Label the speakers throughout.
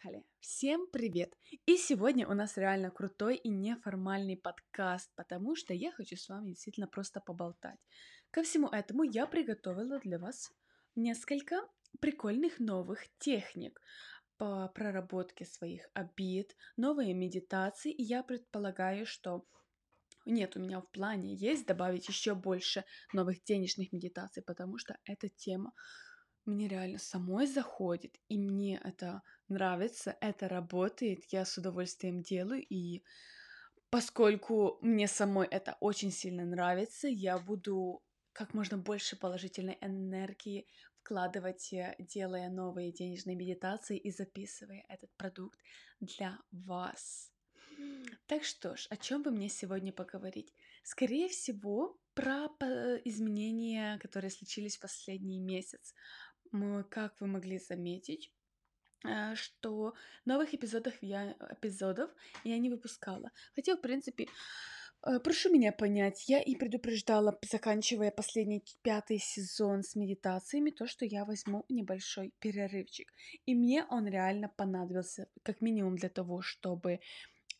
Speaker 1: Поехали! Всем привет! И сегодня у нас реально крутой и неформальный подкаст, потому что я хочу с вами действительно просто поболтать. Ко всему этому я приготовила для вас несколько прикольных новых техник по проработке своих обид, новые медитации, и я предполагаю, что нет, у меня в плане есть добавить еще больше новых денежных медитаций, потому что эта тема мне реально самой заходит, и мне это нравится, это работает, я с удовольствием делаю, и поскольку мне самой это очень сильно нравится, я буду как можно больше положительной энергии вкладывать, э, делая новые денежные медитации и записывая этот продукт для вас. Так что ж, о чем бы мне сегодня поговорить? Скорее всего, про изменения, которые случились в последний месяц. Как вы могли заметить, э, что новых эпизодов я, эпизодов я не выпускала. Хотя, в принципе, э, прошу меня понять, я и предупреждала, заканчивая последний пятый сезон с медитациями, то, что я возьму небольшой перерывчик. И мне он реально понадобился, как минимум для того, чтобы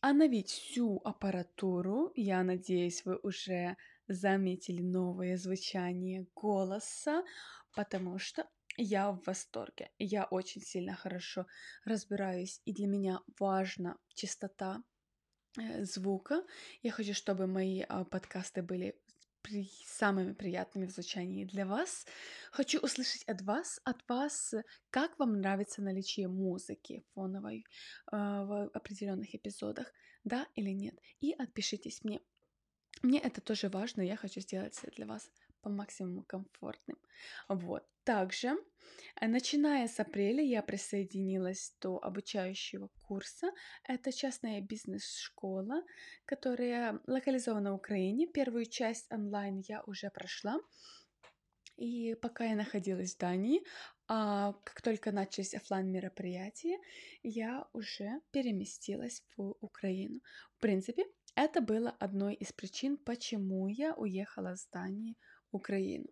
Speaker 1: обновить всю аппаратуру. Я надеюсь, вы уже заметили новое звучание голоса, потому что я в восторге. Я очень сильно хорошо разбираюсь, и для меня важна чистота э, звука. Я хочу, чтобы мои а, подкасты были при, самыми приятными в звучании для вас. Хочу услышать от вас, от вас, как вам нравится наличие музыки фоновой э, в определенных эпизодах, да или нет. И отпишитесь мне. Мне это тоже важно, я хочу сделать для вас по максимуму комфортным. Вот. Также, э, начиная с апреля, я присоединилась до обучающего курса. Это частная бизнес-школа, которая локализована в Украине. Первую часть онлайн я уже прошла. И пока я находилась в Дании, а как только начались офлайн мероприятия, я уже переместилась в Украину. В принципе, это было одной из причин, почему я уехала с Дании Украину.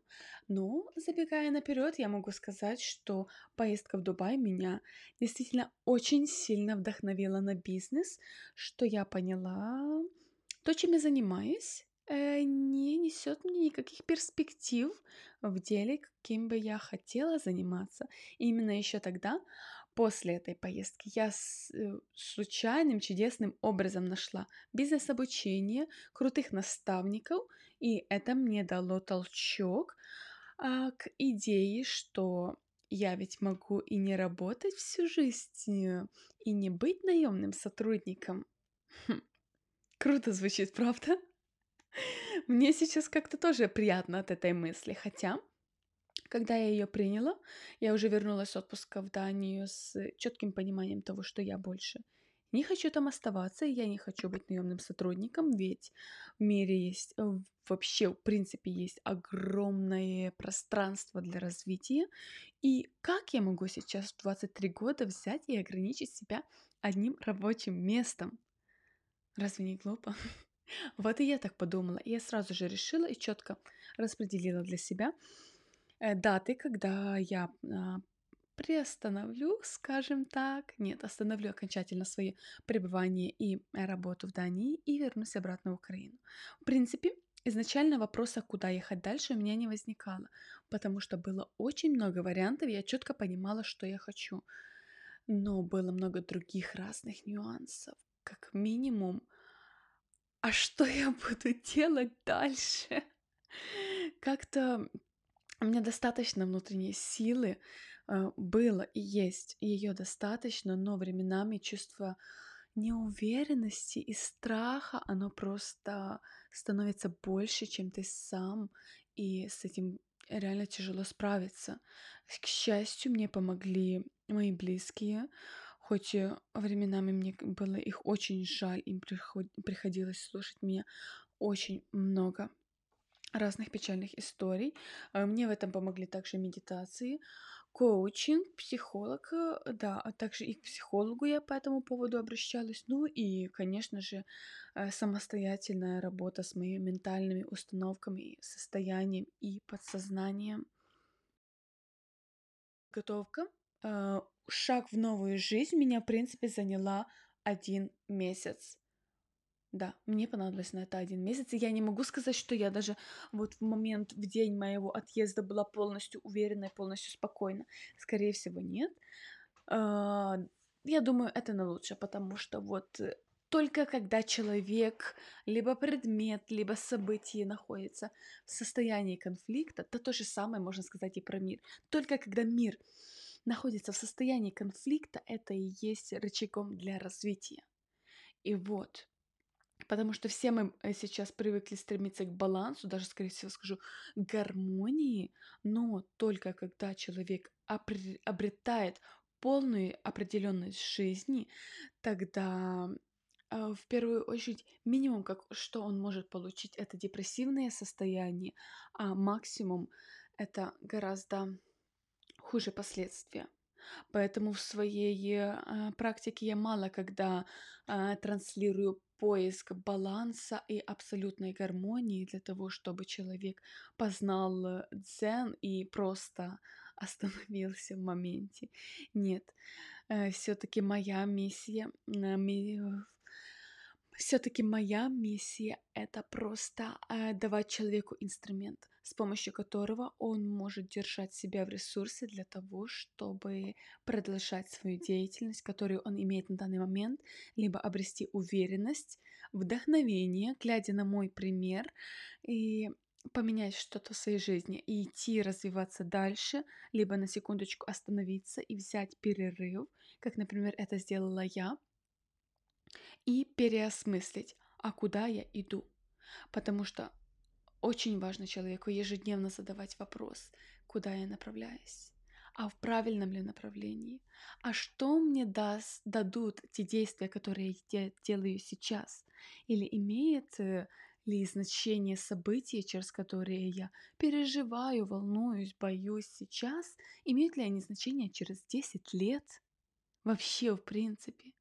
Speaker 1: Но, забегая наперед, я могу сказать, что поездка в Дубай меня действительно очень сильно вдохновила на бизнес, что я поняла, то, чем я занимаюсь, э, не несет мне никаких перспектив в деле, каким бы я хотела заниматься. И именно еще тогда после этой поездки я э, случайным, чудесным образом нашла бизнес-обучение, крутых наставников, и это мне дало толчок а, к идее, что я ведь могу и не работать всю жизнь, и не быть наемным сотрудником. Хм. Круто звучит, правда? Мне сейчас как-то тоже приятно от этой мысли, хотя когда я ее приняла, я уже вернулась с отпуска в Данию с четким пониманием того, что я больше не хочу там оставаться, я не хочу быть наемным сотрудником, ведь в мире есть э, вообще, в принципе, есть огромное пространство для развития. И как я могу сейчас в 23 года взять и ограничить себя одним рабочим местом? Разве не глупо? Вот и я так подумала. И я сразу же решила и четко распределила для себя Э, даты, когда я а, приостановлю, скажем так, нет, остановлю окончательно свое пребывание и работу в Дании и вернусь обратно в Украину. В принципе, изначально вопроса, куда ехать дальше, у меня не возникало, потому что было очень много вариантов, я четко понимала, что я хочу. Но было много других разных нюансов. Как минимум, а что я буду делать дальше? Как-то у меня достаточно внутренней силы было и есть, ее достаточно, но временами чувство неуверенности и страха, оно просто становится больше, чем ты сам, и с этим реально тяжело справиться. К счастью, мне помогли мои близкие, хоть временами мне было их очень жаль, им приходилось слушать меня очень много разных печальных историй. А, мне в этом помогли также медитации, коучинг, психолог, э, да, а также и к психологу я по этому поводу обращалась. Ну и, конечно же, э, самостоятельная работа с моими ментальными установками, состоянием и подсознанием. Готовка э, шаг в новую жизнь меня, в принципе, заняла один месяц. Да, мне понадобилось на это один месяц, и я не могу сказать, что я даже вот в момент, в день моего отъезда была полностью уверена и полностью спокойна. Скорее всего, нет. А, я думаю, это на лучше, потому что вот э, только когда человек, либо предмет, либо событие находится в состоянии конфликта, то то же самое можно сказать и про мир. Только когда мир находится в состоянии конфликта, это и есть рычагом для развития. И вот, потому что все мы э, сейчас привыкли стремиться к балансу, даже, скорее всего, скажу, гармонии, но только когда человек обретает полную определенность жизни, тогда а, в первую очередь минимум, как, что он может получить, это депрессивное состояние, а максимум это гораздо хуже последствия. Поэтому в своей э, практике я мало когда э, транслирую поиск баланса и абсолютной гармонии для того, чтобы человек познал дзен и просто остановился в моменте. Нет, э, все-таки моя миссия, все-таки моя миссия это просто э, давать человеку инструмент, с помощью которого он может держать себя в ресурсе для того, чтобы продолжать свою деятельность, которую он имеет на данный момент, либо обрести уверенность, вдохновение, глядя на мой пример и поменять что-то в своей жизни и идти развиваться дальше, либо на секундочку остановиться и взять перерыв, как, например, это сделала я, и переосмыслить, а куда я иду. Потому что очень важно человеку ежедневно задавать вопрос, куда я направляюсь, а в правильном ли направлении, а что мне даст, дадут те действия, которые я делаю сейчас, или имеет э, ли значение события, через которые я переживаю, волнуюсь, боюсь сейчас, имеют ли они значение через 10 лет? Вообще, в принципе.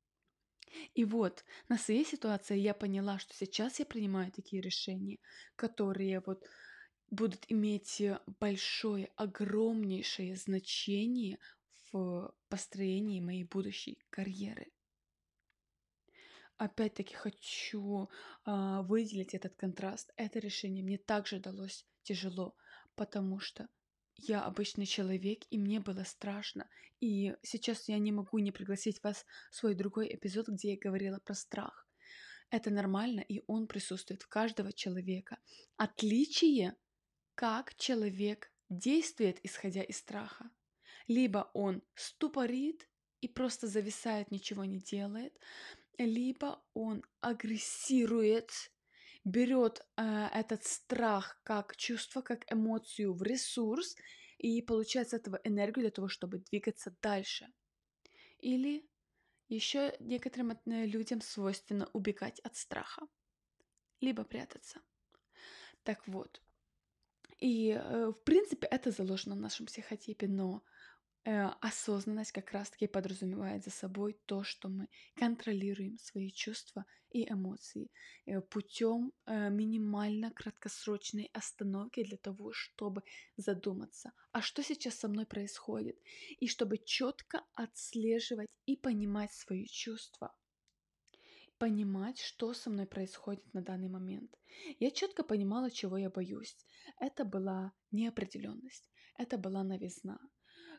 Speaker 1: И вот, на своей ситуации я поняла, что сейчас я принимаю такие решения, которые вот будут иметь э, большое, огромнейшее значение в построении моей будущей карьеры. Опять-таки хочу а, выделить этот контраст. Это решение мне также далось тяжело, потому что я обычный человек, и мне было страшно. И сейчас я не могу не пригласить вас в свой другой эпизод, где я говорила про страх. Это нормально, и он присутствует в каждого человека. Отличие, как человек действует, исходя из страха. Либо он ступорит и просто зависает, ничего не делает, либо он агрессирует берет э, этот страх как чувство, как эмоцию в ресурс и получает с этого энергию для того, чтобы двигаться дальше. Или еще некоторым э, людям свойственно убегать от страха, либо прятаться. Так вот. И, э, в принципе, это заложено в нашем психотипе, но осознанность как раз-таки подразумевает за собой то, что мы контролируем свои чувства и эмоции э, путем э, минимально краткосрочной остановки для того, чтобы задуматься, а что сейчас со мной происходит, и чтобы четко отслеживать и понимать свои чувства понимать, что со мной происходит на данный момент. Я четко понимала, чего я боюсь. Это была неопределенность, это была новизна,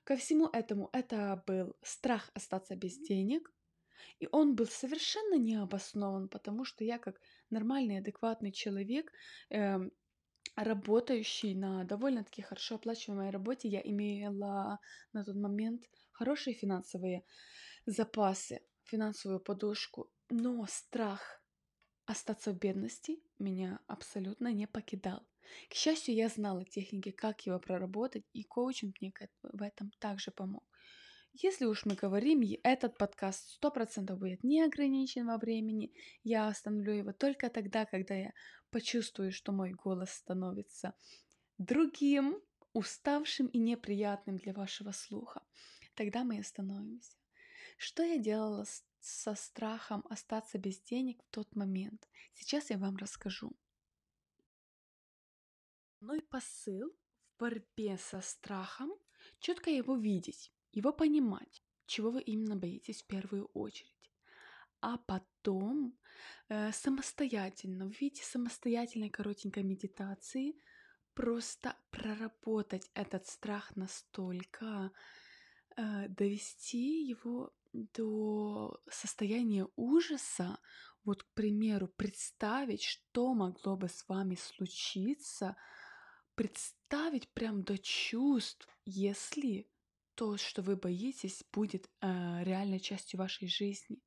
Speaker 1: Ко всему этому это был страх остаться без денег, и он был совершенно необоснован, потому что я как нормальный, адекватный человек, э, работающий на довольно-таки хорошо оплачиваемой работе, я имела на тот момент хорошие финансовые запасы, финансовую подушку, но страх остаться в бедности меня абсолютно не покидал. К счастью, я знала техники, как его проработать, и коучинг мне в этом также помог. Если уж мы говорим, этот подкаст 100% будет не ограничен во времени. Я остановлю его только тогда, когда я почувствую, что мой голос становится другим, уставшим и неприятным для вашего слуха. Тогда мы остановимся. Что я делала со страхом остаться без денег в тот момент? Сейчас я вам расскажу. Основной посыл в борьбе со страхом – четко его видеть. его понимать, чего вы именно боитесь в первую очередь, а потом э, самостоятельно, в виде самостоятельной коротенькой медитации, просто проработать этот страх настолько, э, довести его до состояния ужаса, вот, к примеру, представить, что могло бы с вами случиться, представить прям до чувств, если то, что вы боитесь, будет э, реальной частью вашей жизни.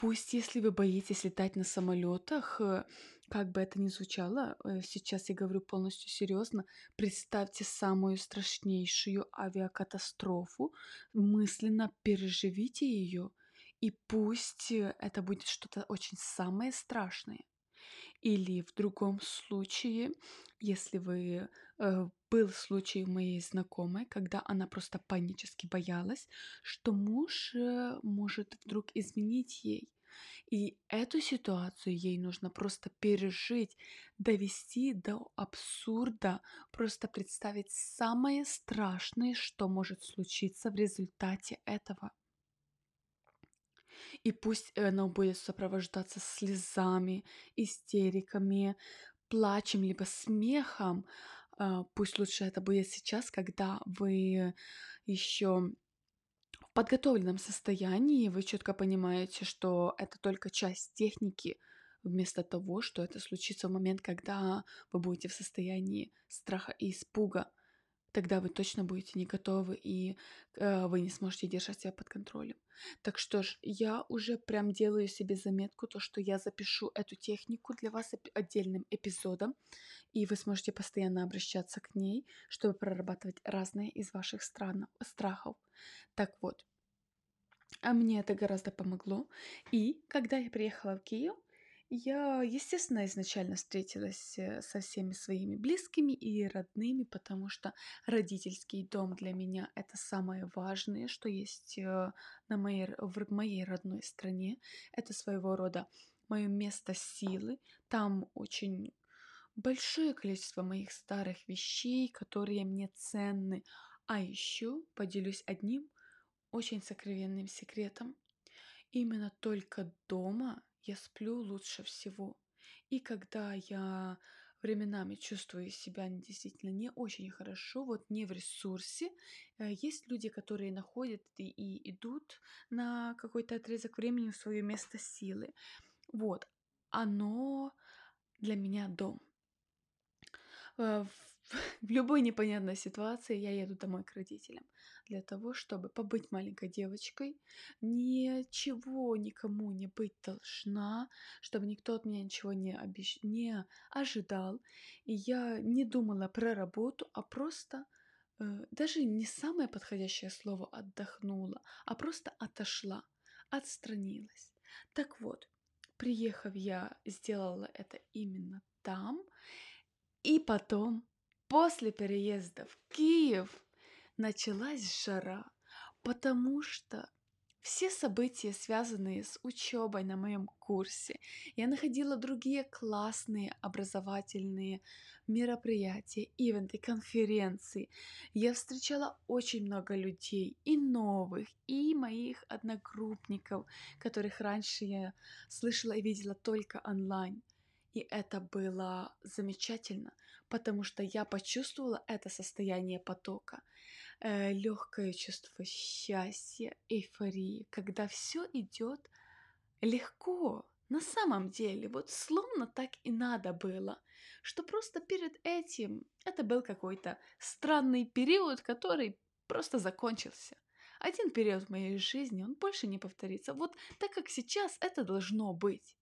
Speaker 1: Пусть, если вы боитесь летать на самолетах, э, как бы это ни звучало, э, сейчас я говорю полностью серьезно, представьте самую страшнейшую авиакатастрофу, мысленно переживите ее, и пусть э, это будет что-то очень самое страшное. Или в другом случае, если вы э, был случай моей знакомой, когда она просто панически боялась, что муж э, может вдруг изменить ей. И эту ситуацию ей нужно просто пережить, довести до абсурда, просто представить самое страшное, что может случиться в результате этого. И пусть оно будет сопровождаться слезами, истериками, плачем, либо смехом. А, пусть лучше это будет сейчас, когда вы еще в подготовленном состоянии, вы четко понимаете, что это только часть техники, вместо того, что это случится в момент, когда вы будете в состоянии страха и испуга тогда вы точно будете не готовы и э, вы не сможете держать себя под контролем. Так что ж, я уже прям делаю себе заметку, то, что я запишу эту технику для вас отдельным эпизодом, и вы сможете постоянно обращаться к ней, чтобы прорабатывать разные из ваших стран, страхов. Так вот, а мне это гораздо помогло. И когда я приехала в Киев, я, естественно, изначально встретилась э, со всеми своими близкими и родными, потому что родительский дом для меня это самое важное, что есть э, на моей, в моей родной стране. Это своего рода мое место силы. Там очень большое количество моих старых вещей, которые мне ценны. А еще поделюсь одним очень сокровенным секретом. Именно только дома я сплю лучше всего. И когда я временами чувствую себя действительно не очень хорошо, вот не в ресурсе. Э, есть люди, которые находят и, и идут на какой-то отрезок времени в свое место силы. Вот, оно для меня дом. Э, в любой непонятной ситуации я еду домой к родителям для того, чтобы побыть маленькой девочкой, ничего никому не быть должна, чтобы никто от меня ничего не, обещ... не ожидал. И я не думала про работу, а просто э, даже не самое подходящее слово отдохнула, а просто отошла, отстранилась. Так вот, приехав, я сделала это именно там, и потом После переезда в Киев началась жара, потому что все события, связанные с учебой на моем курсе, я находила другие классные образовательные мероприятия, ивенты, конференции. Я встречала очень много людей, и новых, и моих одногруппников, которых раньше я слышала и видела только онлайн. И это было замечательно, потому что я почувствовала это состояние потока, э, легкое чувство счастья, эйфории, когда все идет легко. На самом деле, вот словно так и надо было, что просто перед этим это был какой-то странный период, который просто закончился. Один период в моей жизни, он больше не повторится. Вот так как сейчас это должно быть.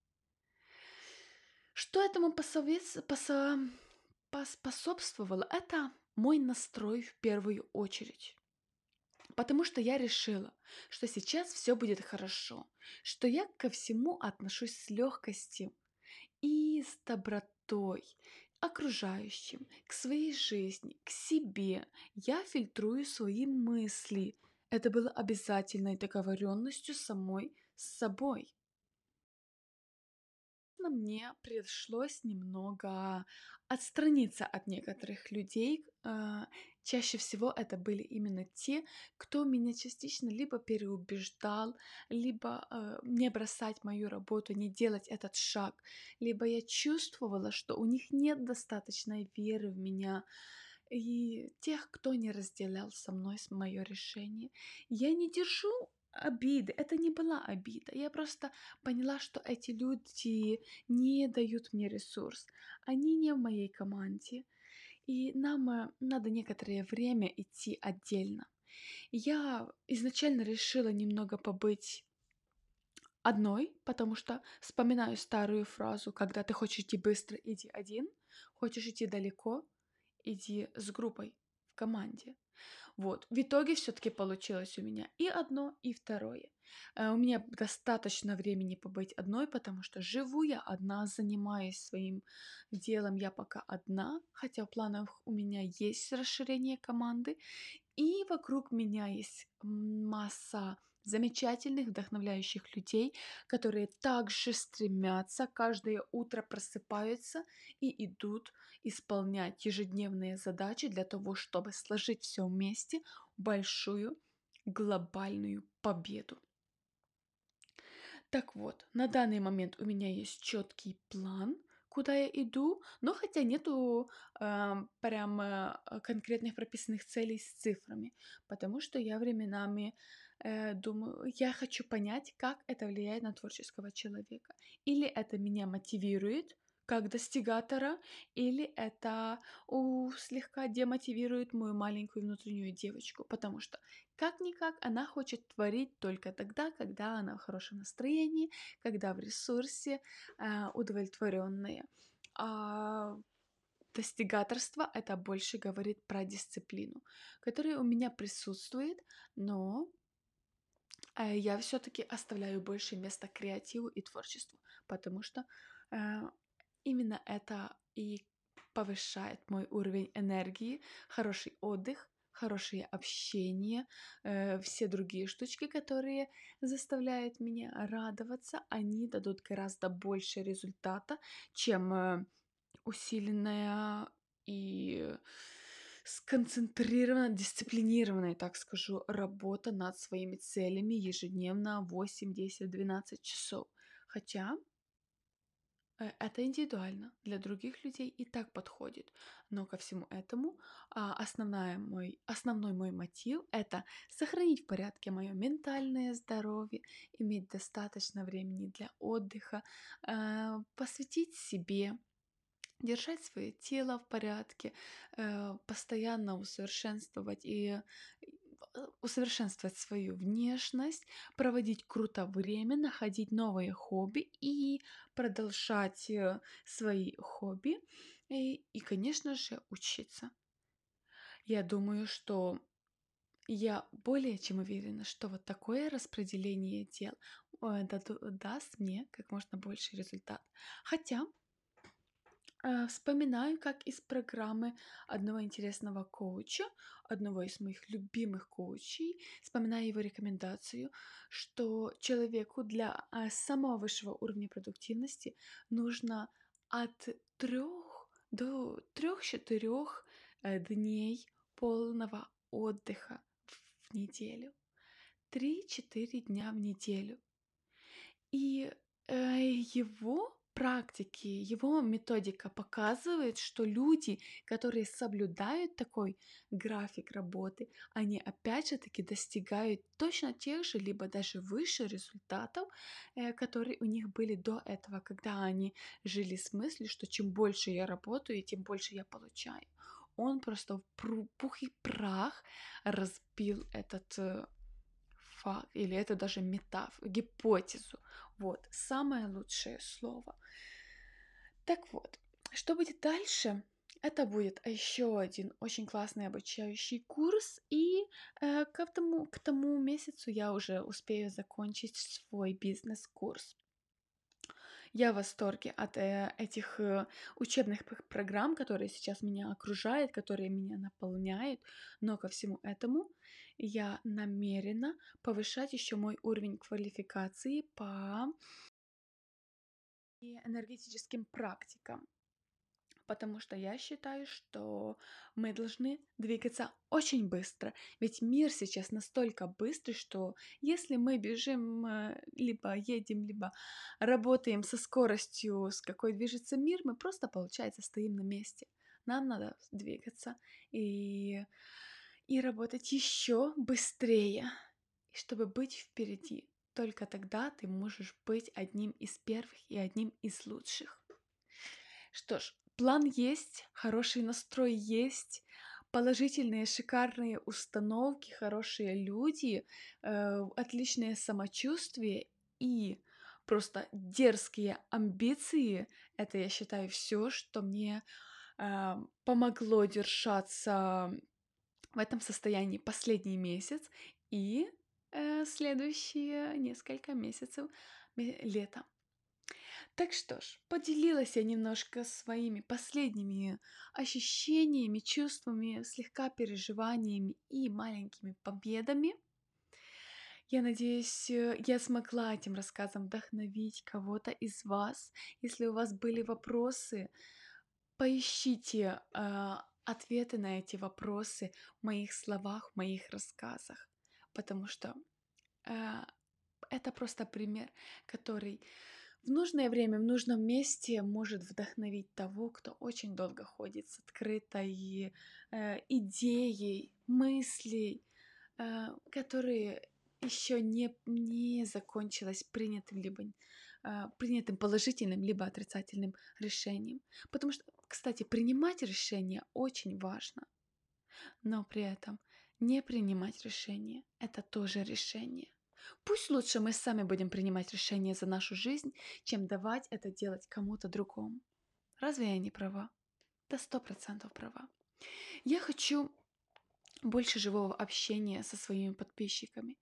Speaker 1: Что этому посовет... посо... поспособствовало? Это мой настрой в первую очередь. Потому что я решила, что сейчас все будет хорошо, что я ко всему отношусь с легкостью и с добротой окружающим, к своей жизни, к себе. Я фильтрую свои мысли. Это было обязательной договоренностью самой с собой. Мне пришлось немного отстраниться от некоторых людей. А, чаще всего это были именно те, кто меня частично либо переубеждал, либо э, не бросать мою работу, не делать этот шаг, либо я чувствовала, что у них нет достаточной веры в меня, и тех, кто не разделял со мной мое решение. Я не держу обиды. Это не была обида. Я просто поняла, что эти люди не дают мне ресурс. Они не в моей команде. И нам э, надо некоторое время идти отдельно. Я изначально решила немного побыть одной, потому что вспоминаю старую фразу, когда ты хочешь идти быстро, иди один, хочешь идти далеко, иди с группой в команде. Вот, в итоге все-таки получилось у меня и одно, и второе. Э, у меня достаточно времени побыть одной, потому что живу я одна, занимаюсь своим делом я пока одна, хотя в планах у меня есть расширение команды, и вокруг меня есть масса замечательных, вдохновляющих людей, которые также стремятся, каждое утро просыпаются и идут исполнять ежедневные задачи для того, чтобы сложить все вместе большую глобальную победу. Так вот, на данный момент у меня есть четкий план, куда я иду, но хотя нету э, прям э, конкретных прописанных целей с цифрами, потому что я временами думаю, я хочу понять, как это влияет на творческого человека. Или это меня мотивирует, как достигатора, или это у, слегка демотивирует мою маленькую внутреннюю девочку, потому что как-никак она хочет творить только тогда, когда она в хорошем настроении, когда в ресурсе э, удовлетворенная. А достигаторство это больше говорит про дисциплину, которая у меня присутствует, но э, я все-таки оставляю больше места креативу и творчеству, потому что э, именно это и повышает мой уровень энергии, хороший отдых, хорошее общение, э, все другие штучки, которые заставляют меня радоваться, они дадут гораздо больше результата, чем э, усиленная и сконцентрированная, дисциплинированная, так скажу, работа над своими целями ежедневно 8, 10, 12 часов. Хотя Э, это индивидуально, для других людей и так подходит. Но ко всему этому а, основная мой, основной мой мотив — это сохранить в порядке мое ментальное здоровье, иметь достаточно времени для отдыха, э, посвятить себе, держать свое тело в порядке, э, постоянно усовершенствовать и Э, усовершенствовать свою внешность, проводить круто время, находить новые хобби и продолжать э, свои хобби и, и, конечно же, учиться. Я думаю, что я более чем уверена, что вот такое распределение дел даст мне как можно больше результат. Хотя вспоминаю, как из программы одного интересного коуча, одного из моих любимых коучей, вспоминаю его рекомендацию, что человеку для э, самого высшего уровня продуктивности нужно от трех до трех-четырех э, дней полного отдыха в неделю. Три-четыре дня в неделю. И э, его практики, его методика показывает, что люди, которые соблюдают такой график работы, они опять же таки достигают точно тех же, либо даже выше результатов, э, которые у них были до этого, когда они жили с мыслью, что чем больше я работаю, тем больше я получаю. Он просто в пух и прах разбил этот э, факт, или это даже метаф, гипотезу. Вот, самое лучшее слово. Так вот, что будет дальше? Это будет еще один очень классный обучающий курс, и э, к, тому, к тому месяцу я уже успею закончить свой бизнес-курс. Я в восторге от э, этих э, учебных программ, которые сейчас меня окружают, которые меня наполняют, но ко всему этому я намерена повышать еще мой уровень квалификации по энергетическим практикам потому что я считаю, что мы должны двигаться очень быстро, ведь мир сейчас настолько быстрый, что если мы бежим, э, либо едем, либо работаем со скоростью, с какой движется мир, мы просто, получается, стоим на месте. Нам надо двигаться и, и работать еще быстрее, чтобы быть впереди. Только тогда ты можешь быть одним из первых и одним из лучших. Что ж, План есть, хороший настрой есть, положительные, шикарные установки, хорошие люди, э, отличное самочувствие и просто дерзкие амбиции. Это, я считаю, все, что мне э, помогло держаться в этом состоянии последний месяц и э, следующие несколько месяцев лета. Так что ж, поделилась я немножко своими последними ощущениями, чувствами, слегка переживаниями и маленькими победами. Я надеюсь, э, я смогла этим рассказом вдохновить кого-то из вас. Если у вас были вопросы, поищите э, ответы на эти вопросы в моих словах, в моих рассказах, потому что э, это просто пример, который в нужное время, в нужном месте может вдохновить того, кто очень долго ходит с открытой э, идеей, мыслей, э, которые еще не, не закончилось принятым либо э, принятым положительным либо отрицательным решением. Потому что, кстати, принимать решение очень важно, но при этом не принимать решение – это тоже решение. Пусть лучше мы сами будем принимать решения за нашу жизнь, чем давать это делать кому-то другому. Разве я не права? Да сто процентов права. Я хочу больше живого общения со своими подписчиками.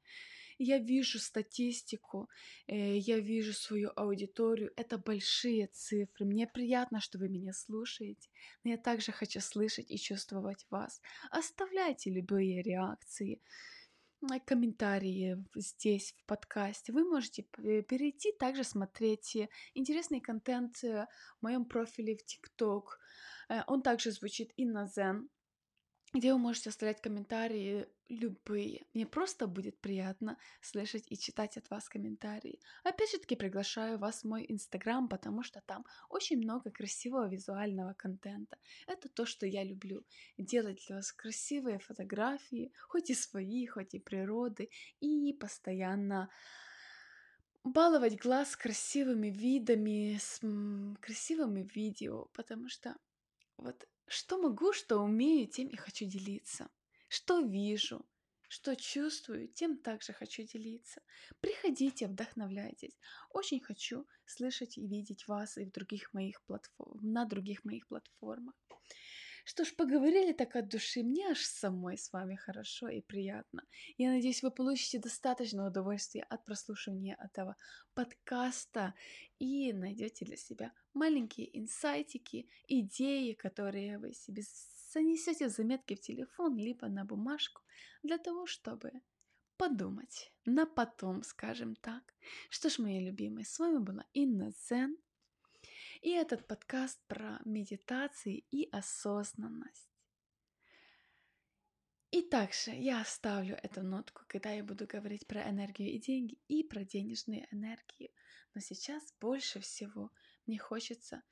Speaker 1: Я вижу статистику, э, я вижу свою аудиторию. Это большие цифры. Мне приятно, что вы меня слушаете, но я также хочу слышать и чувствовать вас. Оставляйте любые реакции комментарии здесь, в подкасте. Вы можете перейти, также смотреть э, интересный контент э, в моем профиле в ТикТок. Э, он также звучит и на Zen где вы можете оставлять комментарии любые. Мне просто будет приятно слышать и читать от вас комментарии. Опять же таки приглашаю вас в мой инстаграм, потому что там очень много красивого визуального контента. Это то, что я люблю. Делать для вас красивые фотографии, хоть и свои, хоть и природы, и постоянно баловать глаз красивыми видами, с красивыми видео, потому что вот что могу, что умею, тем и хочу делиться. Что вижу, что чувствую, тем также хочу делиться. Приходите, вдохновляйтесь. Очень хочу слышать и видеть вас и в других моих платформ, на других моих платформах. Что ж, поговорили так от души, мне аж самой с вами хорошо и приятно. Я надеюсь, вы получите достаточно удовольствия от прослушивания этого подкаста и найдете для себя маленькие инсайтики, идеи, которые вы себе занесете заметки в телефон, либо на бумажку, для того, чтобы подумать на потом, скажем так. Что ж, мои любимые, с вами была Инна Зен. И этот подкаст про медитации и осознанность. И также я оставлю эту нотку, когда я буду говорить про энергию и деньги и про денежные энергии. Но сейчас больше всего мне хочется,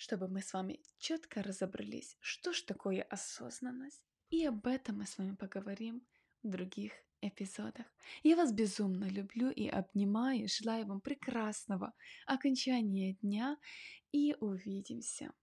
Speaker 1: чтобы мы с вами четко разобрались, что ж такое осознанность. И об этом мы с вами поговорим в других эпизодах. Я вас безумно люблю и обнимаю. Желаю вам прекрасного окончания дня и увидимся.